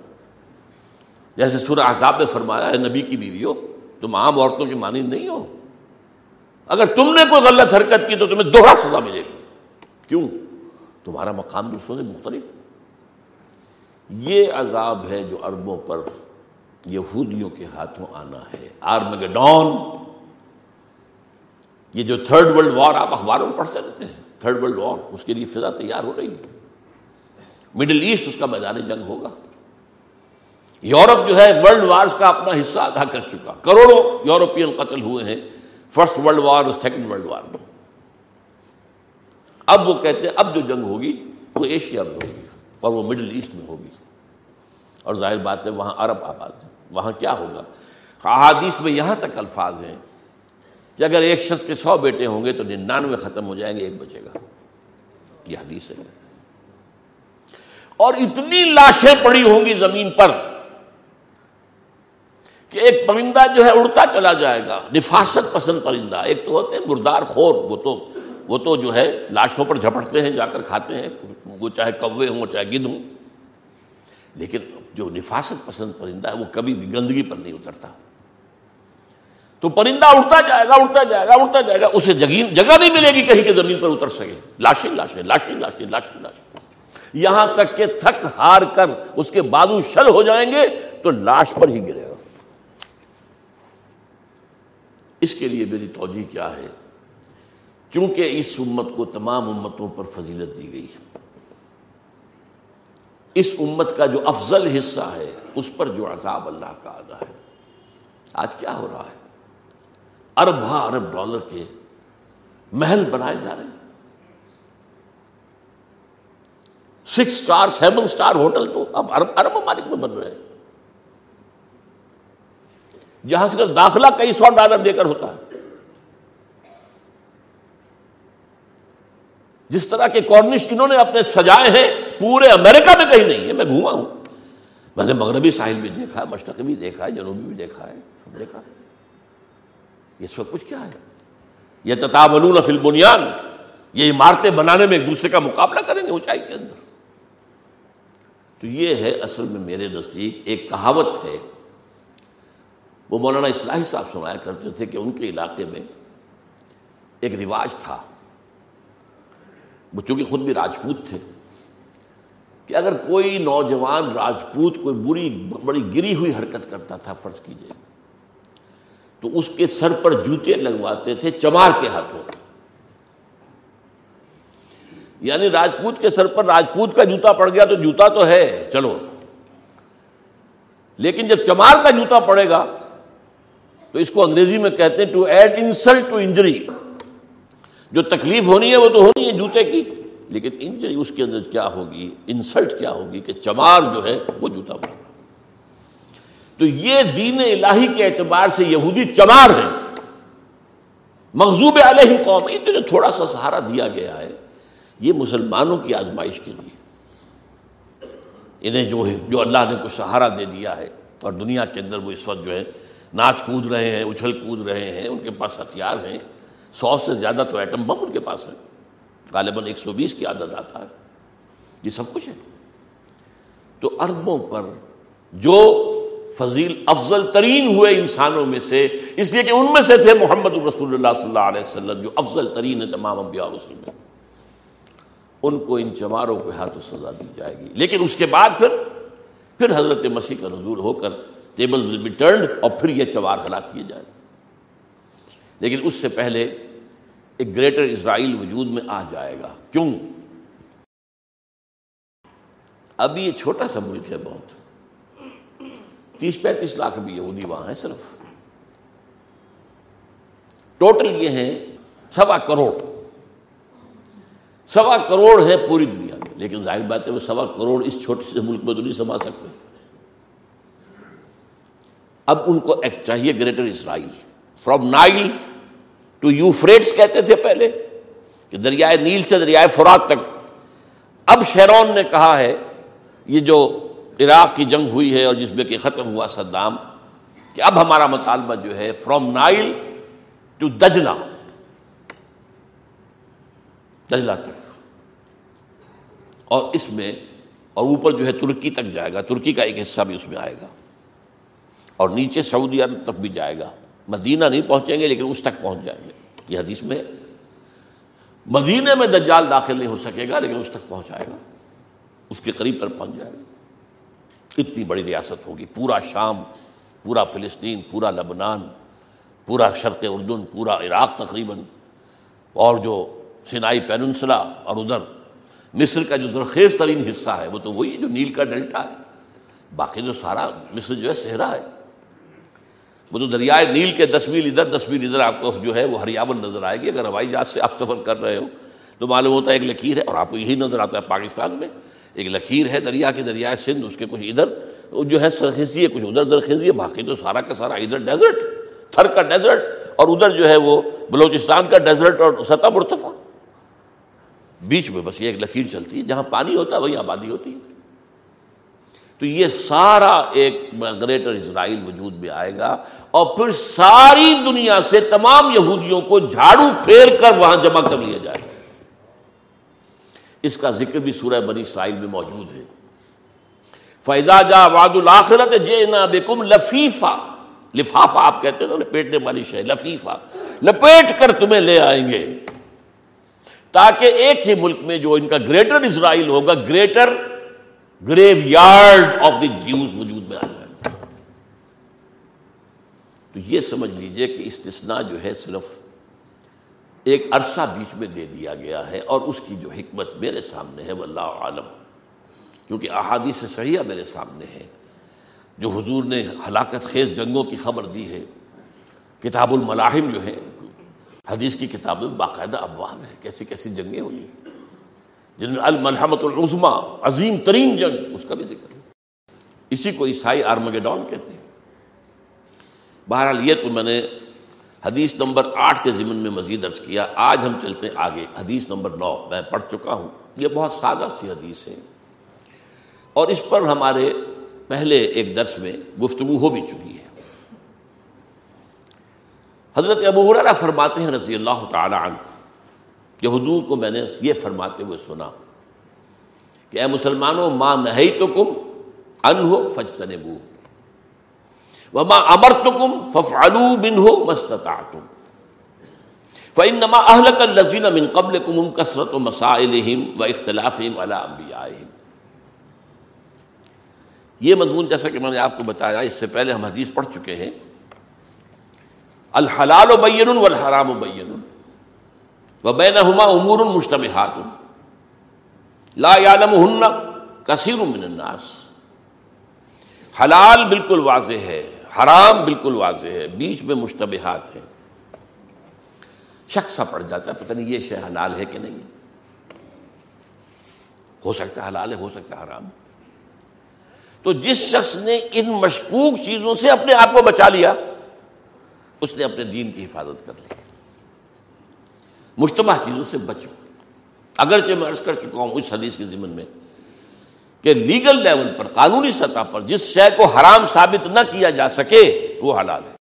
جیسے سورہ احزاب میں فرمایا ہے، نبی کی بیویوں تم عام عورتوں کی مانند نہیں ہو۔ اگر تم نے کوئی غلط حرکت کی تو تمہیں دوہرا سزا ملے گی۔ کیوں؟ تمہارا مقام دوسروں سے مختلف یہ عذاب ہے جو اربوں پر یہودیوں کے ہاتھوں آنا ہے۔ آرمگڈون، یہ جو تھرڈ ورلڈ وار آپ اخباروں میں پڑھتے رہتے ہیں، تھرڈ ورلڈ وار، اس کے لیے فضا تیار ہو رہی ہے۔ مڈل ایسٹ، اس کا میدان جنگ ہوگا۔ یورپ جو ہے ورلڈ وارز کا اپنا حصہ ادا کر چکا۔ کروڑوں یورپین قتل ہوئے ہیں۔ فرسٹ ورلڈ وار اور سیکنڈ ورلڈ وار۔ میں اب وہ کہتے ہیں، اب جو جنگ ہوگی، وہ ایشیا میں ہوگی اور وہ مڈل ایسٹ میں ہوگی۔ اور ظاہر بات ہے، وہاں عرب آباد ہے وہاں کیا ہوگا؟ احادیث میں یہاں تک الفاظ ہیں کہ اگر ایک شخص کے سو بیٹے ہوں گے تو ننانوے ختم ہو جائیں گے، ایک بچے گا۔ یہ حدیث ہے۔ اور اتنی لاشیں پڑی ہوں گی زمین پر کہ ایک پرندہ جو ہے اڑتا چلا جائے گا۔ نفاست پسند پرندہ۔ ایک تو ہوتے ہیں مردار خور، وہ تو وہ تو جو ہے لاشوں پر جھپٹتے ہیں، جا کر کھاتے ہیں۔ وہ چاہے کوے ہوں چاہے گد ہوں۔ لیکن جو نفاست پسند پرندہ ہے، وہ کبھی بھی گندگی پر نہیں اترتا۔ تو پرندہ اڑتا جائے گا، اڑتا جائے گا، اڑتا جائے گا، اسے جگہ نہیں ملے گی کہیں کہ زمین پر اتر سکے۔ لاشیں لاشیں لاشیں لاشیں لاشیں لاشیں۔ یہاں تک کہ تھک ہار کر اس کے بازو شل ہو جائیں گے تو لاش پر ہی گرے۔ گا اس کے لیے میری توجہ کیا ہے؟ کیونکہ اس امت کو تمام امتوں پر فضیلت دی گئی ہے۔ اس امت کا جو افضل حصہ ہے، اس پر جو عذاب اللہ کا آدھا ہے۔ آج کیا ہو رہا ہے؟ ارب ہاں ارب ڈالر کے محل بنائے جا رہے ہیں۔ Six star seven star hotel تو اب ارب ارب ممالک میں بن رہے ہیں۔ جہاں سے داخلہ کئی سو ڈالر دے کر ہوتا ہے۔ جس طرح کے کارنش انہوں نے اپنے سجائے ہیں، پورے امریکہ میں کہیں نہیں ہے میں گھوما ہوں۔ میں نے مغربی ساحل بھی دیکھا ہے مشرقی بھی دیکھا ہے جنوبی بھی دیکھا ہے، سب دیکھا۔ ہے اس وقت کچھ کیا ہے؟ یہ تتابلون فی البنیان، یہ عمارتیں بنانے میں ایک دوسرے کا مقابلہ کریں گے اونچائی کے اندر۔ تو یہ ہے اصل میں میرے نزدیک ایک کہاوت ہے۔ وہ مولانا اصلاحی صاحب سنایا کرتے تھے کہ ان کے علاقے میں ایک رواج تھا۔ وہ چونکہ خود بھی راجپوت تھے کہ اگر کوئی نوجوان راجپوت کوئی بری، بڑی گری ہوئی حرکت کرتا تھا، فرض کیجیے، تو اس کے سر پر جوتے لگواتے تھے، چمار کے ہاتھوں۔ یعنی راجپوت کے سر پر راجپوت کا جوتا پڑ گیا تو جوتا تو ہے، چلو۔ لیکن جب چمار کا جوتا پڑے گا تو اس کو انگریزی میں کہتے ہیں to add insult to injury جو تکلیف ہونی ہے وہ تو ہونی ہے جوتے کی، لیکن انجری اس کے اندر کیا ہوگی؟ انسلٹ کیا ہوگی کہ چمار جو ہے وہ جوتا بنا۔ تو یہ دین الہی کے اعتبار سے یہودی چمار ہے مغزوب علیہ قوم جو تھوڑا سا سہارا دیا گیا ہے، یہ مسلمانوں کی آزمائش کے لیے۔ انہیں جو ہے، جو اللہ نے کچھ سہارا دے دیا ہے اور دنیا کے اندر وہ اس وقت جو ہے ناچ کود رہے ہیں، اچھل کود رہے ہیں، ان کے پاس ہتھیار ہیں۔ سو سے زیادہ تو ایٹم بم ان کے پاس ہے غالباً ایک سو بیس کی عادت آتا ہے۔ یہ سب کچھ ہے۔ تو اربوں پر جو فضیل افضل ترین ہوئے انسانوں میں سے، اس لیے کہ ان میں سے تھے محمد الرسول اللہ صلی اللہ علیہ وسلم، جو افضل ترین ہے تمام انبیاء رسول میں۔ ان کو ان چماروں کے ہاتھوں سزا دی جائے گی۔ لیکن اس کے بعد پھر پھر حضرت مسیح کا نزول ہو کر ٹیبل ول بی ٹرنڈ اور پھر یہ چوار ہلاک کیے جائیں۔ لیکن اس سے پہلے ایک گریٹر اسرائیل وجود میں آ جائے گا۔ کیوں؟ ابھی یہ چھوٹا سا ملک ہے بہت۔ تیس پینتیس لاکھ بھی یہودی وہاں ہے صرف۔ ٹوٹل یہ ہیں سوا کروڑ۔ سوا کروڑ ہے پوری دنیا میں۔ لیکن ظاہر بات ہے وہ سوا کروڑ اس چھوٹے سے ملک میں تو نہیں سما سکتے۔ اب ان کو ایک چاہیے greater Israel. From Nile to Euphrates کہتے تھے پہلے کہ دریائے نیل سے دریائے فرات تک۔ اب شیرون نے کہا ہے، یہ جو عراق کی جنگ ہوئی ہے اور جس میں کہ ختم ہوا صدام، کہ اب ہمارا مطالبہ جو ہے فرام نائل ٹو دجلا دجلا تک۔ اور اس میں اور اوپر جو ہے ترکی تک جائے گا۔ ترکی کا ایک حصہ بھی اس میں آئے گا۔ اور نیچے سعودی عرب تک بھی جائے گا۔ مدینہ نہیں پہنچیں گے، لیکن اس تک پہنچ جائیں گے۔ یہ حدیث میں مدینے میں دجال داخل نہیں ہو سکے گا، لیکن اس تک پہنچائے گا۔ اس کے قریب پر پہنچ جائے گا۔ اتنی بڑی ریاست ہوگی۔ پورا شام، پورا فلسطین، پورا لبنان، پورا شرق اردن، پورا عراق تقریباً، اور جو سینائی پیننسلا اور ادھر مصر کا جو درخیز ترین حصہ ہے، وہ تو وہی جو نیل کا ڈیلٹا ہے۔ باقی جو سارا مصر جو ہے صحرا ہے۔ وہ تو دریائے نیل کے دس میل ادھر، دس میل ادھر آپ کو جو ہے وہ ہریاول نظر آئے گی۔ اگر ہوائی جہاز سے آپ سفر کر رہے ہو تو معلوم ہوتا ہے ایک لکیر ہے اور آپ کو یہی نظر آتا ہے پاکستان میں۔ ایک لکیر ہے دریا کے دریائے سندھ، اس کے کچھ ادھر جو ہے سرخیزی ہے، کچھ ادھر درخیزی ہے، باقی تو سارا کا سارا ادھر ڈیزرٹ، تھر کا ڈیزرٹ اور ادھر جو ہے وہ بلوچستان کا ڈیزرٹ اور سطح مرتفع بیچ میں بس یہ ایک لکیر چلتی ہے، جہاں پانی ہوتا ہے وہیں آبادی ہوتی ہے۔ تو یہ سارا ایک گریٹر اسرائیل وجود میں آئے گا اور پھر ساری دنیا سے تمام یہودیوں کو جھاڑو پھیر کر وہاں جمع کر لیا جائے۔ گا اس کا ذکر بھی سورہ بنی اسرائیل میں موجود ہے۔ فیضا جا واد الآخرت جے نا بیکم لفیفہ لفافہ آپ کہتے ہیں نا، لپیٹنے والی شے، لفیفہ۔ لپیٹ کر تمہیں لے آئیں گے۔ تاکہ ایک ہی ملک میں جو ان کا گریٹر اسرائیل ہوگا، greater graveyard of the Jews وجود میں آ جائے۔ تو یہ سمجھ لیجیے کہ استثناء جو ہے صرف ایک عرصہ بیچ میں دے دیا گیا ہے اور اس کی جو حکمت میرے سامنے ہے وہ اللہ عالم کیونکہ احادیث صحیحہ میرے سامنے ہے جو حضور نے ہلاکت خیز جنگوں کی خبر دی ہے، کتاب الملاحم جو ہے، حدیث کی کتابیں باقاعدہ ابواب ہے کیسی کیسی جنگیں ہوئی۔ ہیں جن میں الملحمت العظما عظیم ترین جنگ، اس کا بھی ذکر ہے۔ اسی کو عیسائی آرمگیڈون کہتے ہیں۔ بہرحال یہ تو میں نے حدیث نمبر آٹھ کے ضمن میں مزید عرض کیا۔ آج ہم چلتے ہیں آگے۔ حدیث نمبر نو، میں پڑھ چکا ہوں۔ یہ بہت سادہ سی حدیث ہے۔ اور اس پر ہمارے پہلے ایک درس میں گفتگو ہو بھی چکی ہے۔ حضرت ابو حرارہ فرماتے ہیں رضی اللہ تعالی عنہ کہ حضور کو میں نے یہ فرماتے ہوئے سنا کہ اے مسلمانوں ماں نہیں تو کم ان ہو فجتن بو وما امر تو کم ففالو بن ہو مستتا تم فنما اہلک الزین من قبل کم کثرت و مسائل و اختلاف یہ مضمون جیسا کہ میں نے آپ کو بتایا، اس سے پہلے ہم حدیث پڑھ چکے ہیں، الحلال و بین والحرام و بین و بینہما امور مشتبہات لا یعلمہن کثیر من الناس. حلال بالکل واضح ہے، حرام بالکل واضح ہے، بیچ میں مشتبہات ہیں. شخص سا پڑ جاتا ہے، پتہ نہیں یہ شے حلال ہے کہ نہیں. ہو سکتا ہے حلال ہے، ہو سکتا ہے حرام. تو جس شخص نے ان مشکوک چیزوں سے اپنے آپ کو بچا لیا، اس نے اپنے دین کی حفاظت کر لی۔ مشتبہ چیزوں سے بچو اگرچہ میں عرض کر چکا ہوں اس حدیث کے ضمن میں کہ لیگل لیول پر، قانونی سطح پر جس شے کو حرام ثابت نہ کیا جا سکے، وہ حلال ہے۔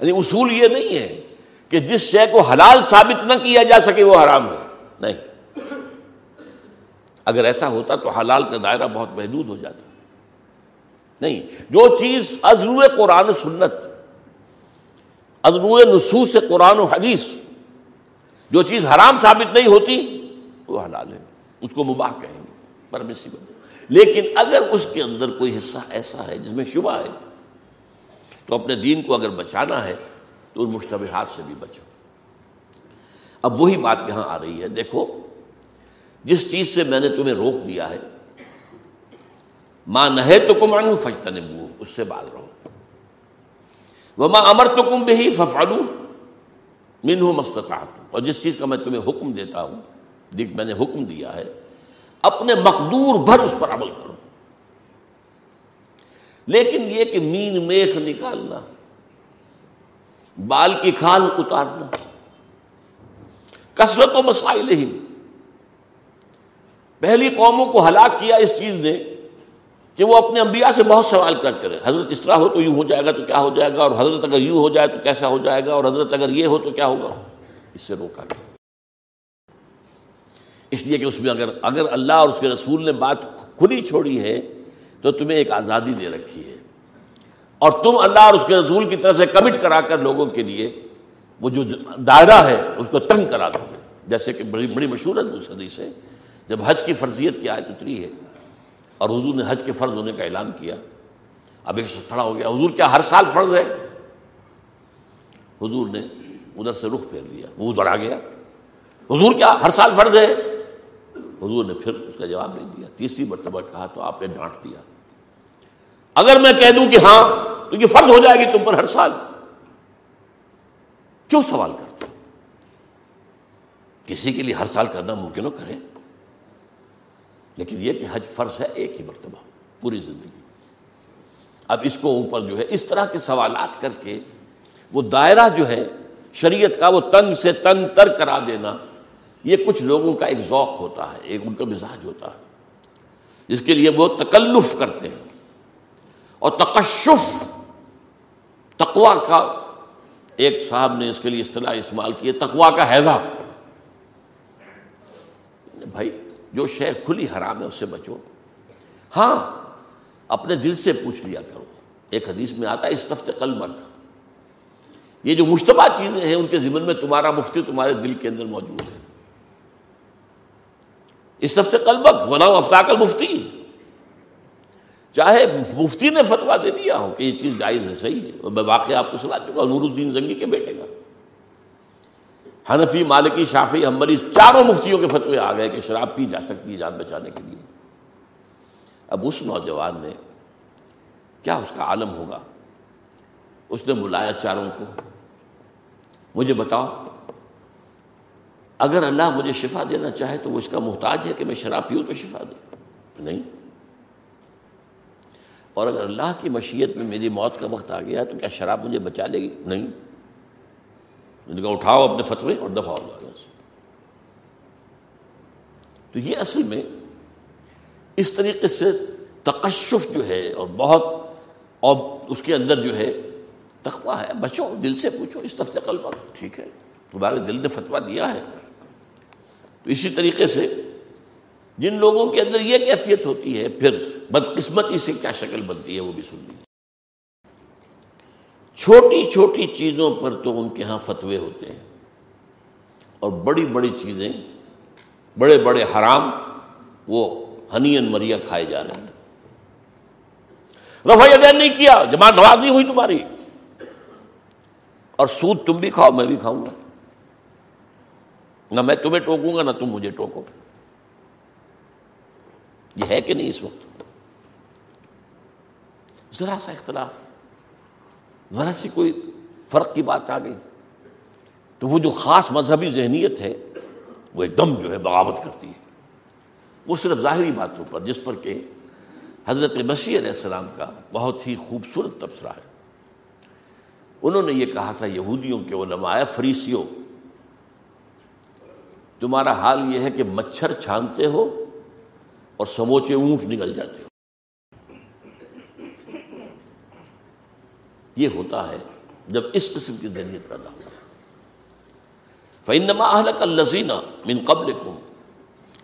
یعنی اصول یہ نہیں ہے کہ جس شے کو حلال ثابت نہ کیا جا سکے، وہ حرام ہے۔ نہیں۔ اگر ایسا ہوتا تو حلال کا دائرہ بہت محدود ہو جاتا۔ نہیں۔ جو چیز ازرو قرآن سنت ازرو نصوص قرآن و حدیث۔ جو چیز حرام ثابت نہیں ہوتی، وہ حلال ہے۔ اس کو مباح کہیں گے، پرمیسیبل۔ لیکن اگر اس کے اندر کوئی حصہ ایسا ہے جس میں شبہ ہے، تو اپنے دین کو اگر بچانا ہے، تو ان مشتبہات سے بھی بچو۔ اب وہی بات یہاں آ رہی ہے۔ دیکھو، جس چیز سے میں نے تمہیں روک دیا ہے ماں نہ تو کم انو فجتن بو اس سے بال رہو۔ وہ ماں امر تو کم بھی ففالو من ہو اور جس چیز کا میں تمہیں حکم دیتا ہوں، دیکھ میں نے حکم دیا ہے، اپنے مقدور بھر اس پر عمل کرو۔ لیکن یہ کہ مین میخ نکالنا، بال کی کھال اتارنا، کثرت و مسائل ہی پہلی قوموں کو ہلاک کیا اس چیز نے کہ وہ اپنے انبیاء سے بہت سوال کرتے رہے، حضرت اس طرح ہو تو یوں ہو جائے گا تو کیا ہو جائے گا، اور حضرت اگر یوں ہو جائے تو کیسا ہو جائے گا، اور حضرت اگر یہ ہو تو کیا ہوگا؟ اس سے روکا گیا اس لیے کہ اس میں اگر اگر اللہ اور اس کے رسول نے بات کھلی چھوڑی ہے، تو تمہیں ایک آزادی دے رکھی ہے۔ اور تم اللہ اور اس کے رسول کی طرف سے کمٹ کرا کر لوگوں کے لیے وہ جو دائرہ ہے، اس کو تنگ کرا دو گے۔ جیسے کہ بڑی بڑی مشہور ہے سے جب حج کی فرضیت کی آیت اتری ہے اور حضور نے حج کے فرض ہونے کا اعلان کیا۔ اب ایک کھڑا ہو گیا، حضور کیا ہر سال فرض ہے؟ حضور نے ادھر سے رخ پھیر لیا، وہ ادھر آ گیا۔ حضور کیا ہر سال فرض ہے؟ حضور نے پھر اس کا جواب نہیں دیا۔ تیسری مرتبہ کہا، تو آپ نے ڈانٹ دیا۔ اگر میں کہہ دوں کہ ہاں تو یہ فرض ہو جائے گی تم پر ہر سال۔ کیوں سوال کرتے کسی کے لیے ہر سال کرنا ممکن ہو کرے۔ لیکن یہ کہ حج فرض ہے، ایک ہی مرتبہ، پوری زندگی۔ اب اس کو اوپر جو ہے، اس طرح کے سوالات کر کے وہ دائرہ جو ہے، شریعت کا وہ تنگ سے تنگ تر کرا دینا، یہ کچھ لوگوں کا ایک ذوق ہوتا ہے، ایک ان کا مزاج ہوتا ہے۔ جس کے لیے وہ تکلف کرتے ہیں۔ اور تقشف تقوا کا، ایک صاحب نے اس کے لیے اصطلاح استعمال کی تقوا کا حیضہ۔ بھائی جو شے کھلی حرام ہے اس سے بچو۔ ہاں اپنے دل سے پوچھ لیا کرو۔ ایک حدیث میں آتا ہے، استفت قلبک۔ یہ جو مشتبہ چیزیں ہیں، ان کے ذمن میں تمہارا مفتی، تمہارے دل کے اندر موجود ہے۔ استفت قلبک غلام افتاق المفتی۔ چاہے مفتی نے فتوا دے دیا ہو کہ یہ چیز جائز ہے، صحیح ہے۔ اور میں واقعہ آپ کو سنا چکا نور الدین زنگی کے بیٹے کا۔ حنفی، مالکی شافی ہمبری چاروں مفتیوں کے فتوے آ گئے کہ شراب پی جا سکتی ہے جان بچانے کے لیے۔ اب اس نوجوان نے کیا اس کا عالم ہوگا؟ اس نے بلایا چاروں کو۔ مجھے بتاؤ، اگر اللہ مجھے شفا دینا چاہے تو وہ اس کا محتاج ہے کہ میں شراب پیوں تو شفا دے؟ نہیں۔ اور اگر اللہ کی مشیت میں میری موت کا وقت آ گیا تو کیا شراب مجھے بچا لے گی؟ نہیں۔ یعنی نے کہا اٹھاؤ اپنے فتوے اور دفاع ہو جائے سے تو یہ اصل میں اس طریقے سے تقشف جو ہے اور بہت اور اس کے اندر جو ہے تخوا ہے۔ بچو، دل سے پوچھو، اس تفتے قلب ٹھیک ہے، تمہارے دل نے فتوا دیا ہے۔ تو اسی طریقے سے جن لوگوں کے اندر یہ کیفیت ہوتی ہے، پھر بدقسمتی سے کیا شکل بنتی ہے وہ بھی سن لیجیے چھوٹی چھوٹی چیزوں پر تو ان کے ہاں فتوے ہوتے ہیں۔ اور بڑی بڑی چیزیں، بڑے بڑے حرام وہ ہنین مریا کھائے جا رہے ہیں۔ رفا دین نہیں کیا، جماعت نواز نہیں ہوئی تمہاری۔ اور سود تم بھی کھاؤ، میں بھی کھاؤں گا۔ نہ میں تمہیں ٹوکوں گا، نہ تم مجھے ٹوکو۔ یہ ہے کہ نہیں اس وقت؟ ذرا سا اختلاف۔ ذرا سی کوئی فرق کی بات آ گئی۔ تو وہ جو خاص مذہبی ذہنیت ہے، وہ ایک دم جو ہے بغاوت کرتی ہے۔ وہ صرف ظاہری باتوں پر، جس پر کہ حضرت مسیح علیہ السلام کا بہت ہی خوبصورت تبصرہ ہے۔ انہوں نے یہ کہا تھا، یہودیوں کے علماء فریسیوں، تمہارا حال یہ ہے کہ مچھر چھانتے ہو اور سموچے اونٹ نکل جاتے ہو۔ یہ ہوتا ہے جب اس قسم کی ذہنیت پیدا ہو فنما اہلک الزینہ من قبل کم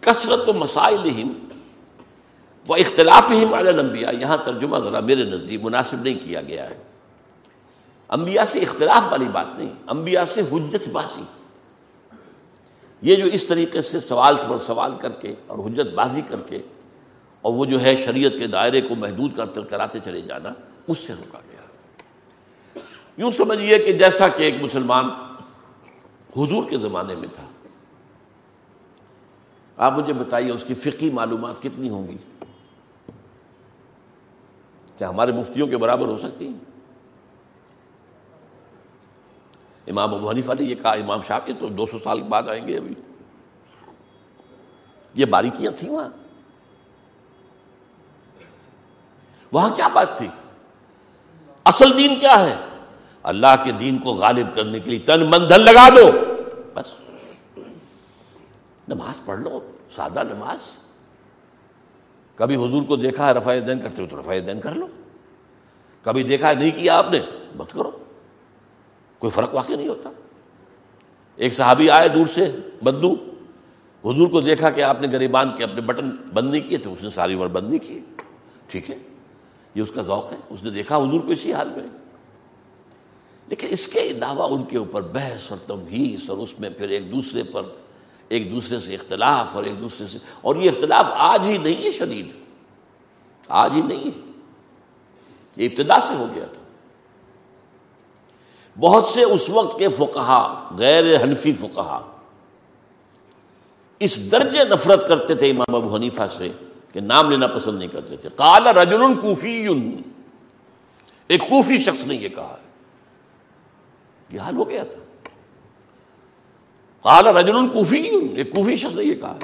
کثرت و مسائل و اختلاف ہی انبیاء یہاں ترجمہ ذرا میرے نزدیک مناسب نہیں کیا گیا ہے۔ انبیاء سے اختلاف والی بات نہیں، انبیاء سے حجت باسی یہ جو اس طریقے سے سوال پر سوال کر کے اور حجت بازی کر کے اور وہ جو ہے شریعت کے دائرے کو محدود کرتے کراتے چلے جانا، اس سے روکا گیا یوں سمجھیے کہ جیسا کہ ایک مسلمان حضور کے زمانے میں تھا۔ آپ مجھے بتائیے اس کی فقی معلومات کتنی ہوں گی؟ کیا ہمارے مفتیوں کے برابر ہو سکتی ہیں؟ امام ابو حنیفہ نے یہ کہا، امام شاہ کے تو دو سو سال بعد آئیں گے ابھی۔ یہ باریکیاں تھیں وہاں۔ وہاں کیا بات تھی؟ اصل دین کیا ہے؟ اللہ کے دین کو غالب کرنے کے لیے تن من دھن لگا دو۔ بس۔ نماز پڑھ لو، سادہ نماز۔ کبھی حضور کو دیکھا ہے رفاع دین کرتے ہو تو رفاع دین کر لو۔ کبھی دیکھا ہے نہیں کیا آپ نے، مت کرو۔ کوئی فرق واقع نہیں ہوتا۔ ایک صحابی آئے دور سے بدو حضور کو دیکھا کہ آپ نے غریبان کے اپنے بٹن بند نہیں کیے تھے، اس نے ساری عمر بند نہیں کیے ٹھیک ہے، یہ اس کا ذوق ہے۔ اس نے دیکھا حضور کو اسی حال میں۔ لیکن اس کے علاوہ ان کے اوپر بحث اور تمہیس اور اس میں پھر ایک دوسرے پر ایک دوسرے سے اختلاف اور ایک دوسرے سے اور یہ اختلاف آج ہی نہیں ہے شدید۔ آج ہی نہیں ہے۔ یہ ابتدا سے ہو گیا تھا۔ بہت سے اس وقت کے فقہا، غیر حنفی فقہا، اس درجے نفرت کرتے تھے امام ابو حنیفہ سے کہ نام لینا پسند نہیں کرتے تھے۔ کال رجل کوفی۔ ایک کوفی شخص نے یہ کہا۔ یہ حال ہو گیا تھا۔ کال رجل کوفی، ایک کوفی شخص نے یہ کہا۔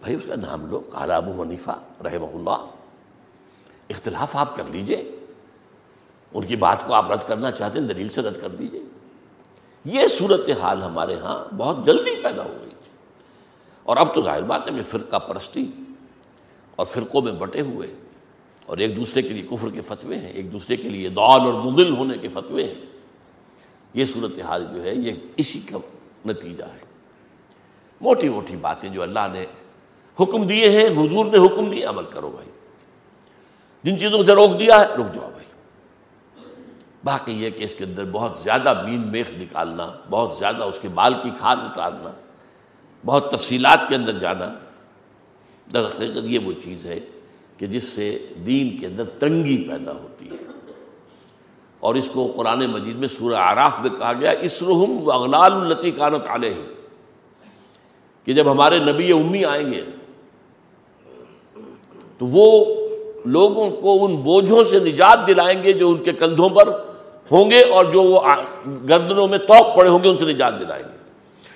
بھائی، اس کا نام لو کالا ابو حنیفہ رحمہ اللہ۔ اختلاف آپ کر لیجیے۔ ان کی بات کو آپ رد کرنا چاہتے ہیں، دلیل سے رد کر دیجیے۔ یہ صورت حال ہمارے ہاں بہت جلدی پیدا ہو گئی تھی۔ اور اب تو ظاہر بات ہے میں فرقہ پرستی اور فرقوں میں بٹے ہوئے۔ اور ایک دوسرے کے لیے کفر کے فتوے ہیں، ایک دوسرے کے لیے دول اور مغل ہونے کے فتوے ہیں۔ یہ صورت حال جو ہے، یہ اسی کا نتیجہ ہے۔ موٹی موٹی باتیں جو اللہ نے حکم دیے ہیں، حضور نے حکم دیے عمل کرو بھائی۔ جن چیزوں سے روک دیا ہے رک جاؤ بھائی۔ باقی یہ کہ اس کے اندر بہت زیادہ مین میخ نکالنا، بہت زیادہ اس کے بال کی کھاد اتارنا، بہت تفصیلات کے اندر جانا حقیقت یہ وہ چیز ہے کہ جس سے دین کے اندر تنگی پیدا ہوتی ہے اور اس کو قرآن مجید میں سورہ آراف میں کہا گیا اسرحم و اغلال التی کانت علیہ کہ جب ہمارے نبی امی آئیں گے، تو وہ لوگوں کو ان بوجھوں سے نجات دلائیں گے جو ان کے کندھوں پر ہوں گے اور جو وہ گردنوں میں توق پڑے ہوں گے، ان سے نجات دلائیں گے۔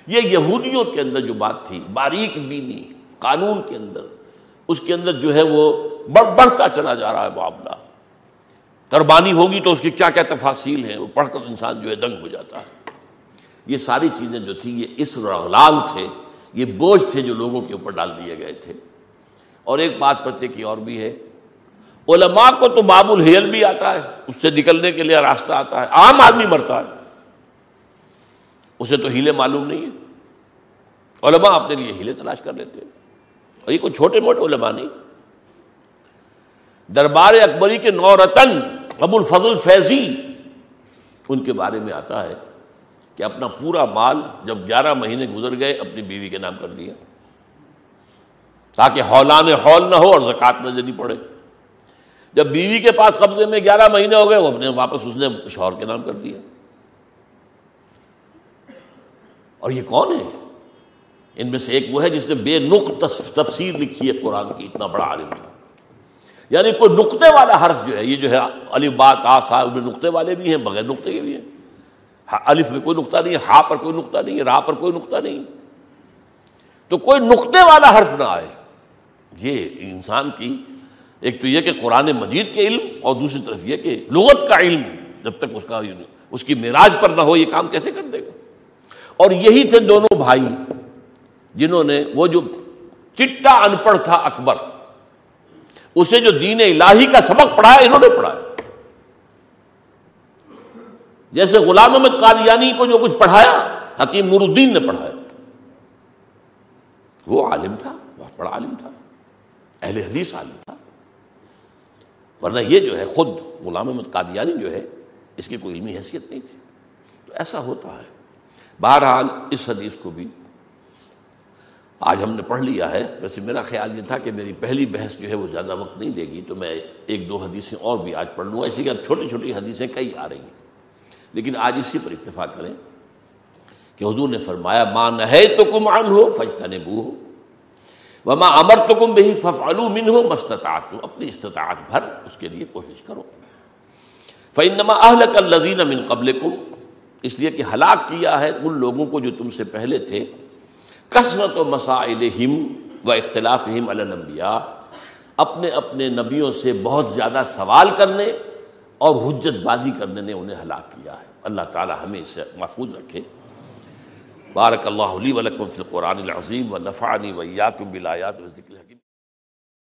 یہ یہودیوں کے اندر جو بات تھی، باریک بینی، قانون کے اندر، اس کے اندر جو ہے وہ بڑھ بڑھتا چلا جا رہا ہے معاملہ۔ قربانی ہوگی تو اس کی کیا کیا تفاصیل ہیں؟ وہ پڑھ کر انسان جو ہے دنگ ہو جاتا ہے۔ یہ ساری چیزیں جو تھیں، یہ اس رغلال تھے، یہ بوجھ تھے جو لوگوں کے اوپر ڈال دیے گئے تھے۔ اور ایک بات پتے کی اور بھی ہے، علماء کو تو باب الحیل بھی آتا ہے، اس سے نکلنے کے لیے راستہ آتا ہے۔ عام آدمی مرتا ہے۔ اسے تو ہیلے معلوم نہیں ہے۔ علماء اپنے لیے ہیلے تلاش کر لیتے ہیں۔ اور یہ کوئی چھوٹے موٹے علماء نہیں۔ دربار اکبری کے نو رتن ابو الفضل فیضی، ان کے بارے میں آتا ہے کہ اپنا پورا مال جب گیارہ مہینے گزر گئے، اپنی بیوی کے نام کر دیا۔ تاکہ ہولان ہول نہ ہو اور زکوٰۃ نہ دینی پڑے۔ جب بیوی کے پاس قبضے میں گیارہ مہینے ہو گئے، وہ اپنے واپس اس نے شوہر کے نام کر دیا۔ اور یہ کون ہے؟ ان میں سے ایک وہ ہے جس نے بے نق تفسیر لکھی ہے قرآن کی، اتنا بڑا عالم تھا یعنی کوئی نقطے والا حرف جو ہے، یہ جو ہے علی بات آسا ان میں نقطے والے بھی ہیں بغیر نقطے کے بھی ہیں الف میں کوئی نقطہ نہیں ہے ہا پر کوئی نقطہ نہیں ہے راہ پر کوئی نقطہ نہیں۔ تو کوئی نقطے والا حرف نہ آئے۔ یہ انسان کی، ایک تو یہ کہ قرآن مجید کے علم اور دوسری طرف یہ کہ لغت کا علم، جب تک اس کا اس کی معراج پر نہ ہو، یہ کام کیسے کر دے گا؟ اور یہی تھے دونوں بھائی جنہوں نے، وہ جو چٹا ان پڑھ تھا اکبر اسے جو دین الہی کا سبق پڑھایا، انہوں نے پڑھایا۔ جیسے غلام احمد قادیانی کو جو کچھ پڑھایا، حکیم نور الدین نے پڑھایا۔ وہ عالم تھا، بہت بڑا عالم تھا۔ اہل حدیث عالم تھا۔ ورنہ یہ جو ہے، خود غلام احمد قادیانی جو ہے، اس کی کوئی علمی حیثیت نہیں تھی۔ تو ایسا ہوتا ہے۔ بہرحال، اس حدیث کو بھی آج ہم نے پڑھ لیا ہے۔ ویسے میرا خیال یہ تھا کہ میری پہلی بحث جو ہے وہ زیادہ وقت نہیں لے گی، تو میں ایک دو حدیثیں اور بھی آج پڑھ لوں گا۔ اس لیے کہ چھوٹی چھوٹی حدیثیں کئی آ رہی ہیں۔ لیکن آج اسی پر اتفاق کریں کہ حضور نے فرمایا ماں نہ تو کم عن ہو فجتا نے بو ہو وما امر تو کم بہی ففالو من ہو مستطاعت ہو اپنی استطاعت بھر اس کے لیے کوشش کرو۔ فعنما اہل کر لذین من قبل کو اس لیے کہ ہلاک کیا ہے ان لوگوں کو جو تم سے پہلے تھے۔ کثرت و مسائل ہم و اختلاف ہم الانبیاء، اپنے اپنے نبیوں سے بہت زیادہ سوال کرنے اور حجت بازی کرنے نے انہیں ہلاک کیا ہے۔ اللہ تعالی ہمیں اسے محفوظ رکھے۔ بارک اللہ علی ولکم فی القرآن العظیم و نفعنی ویاکم بالآیات و ذکر۔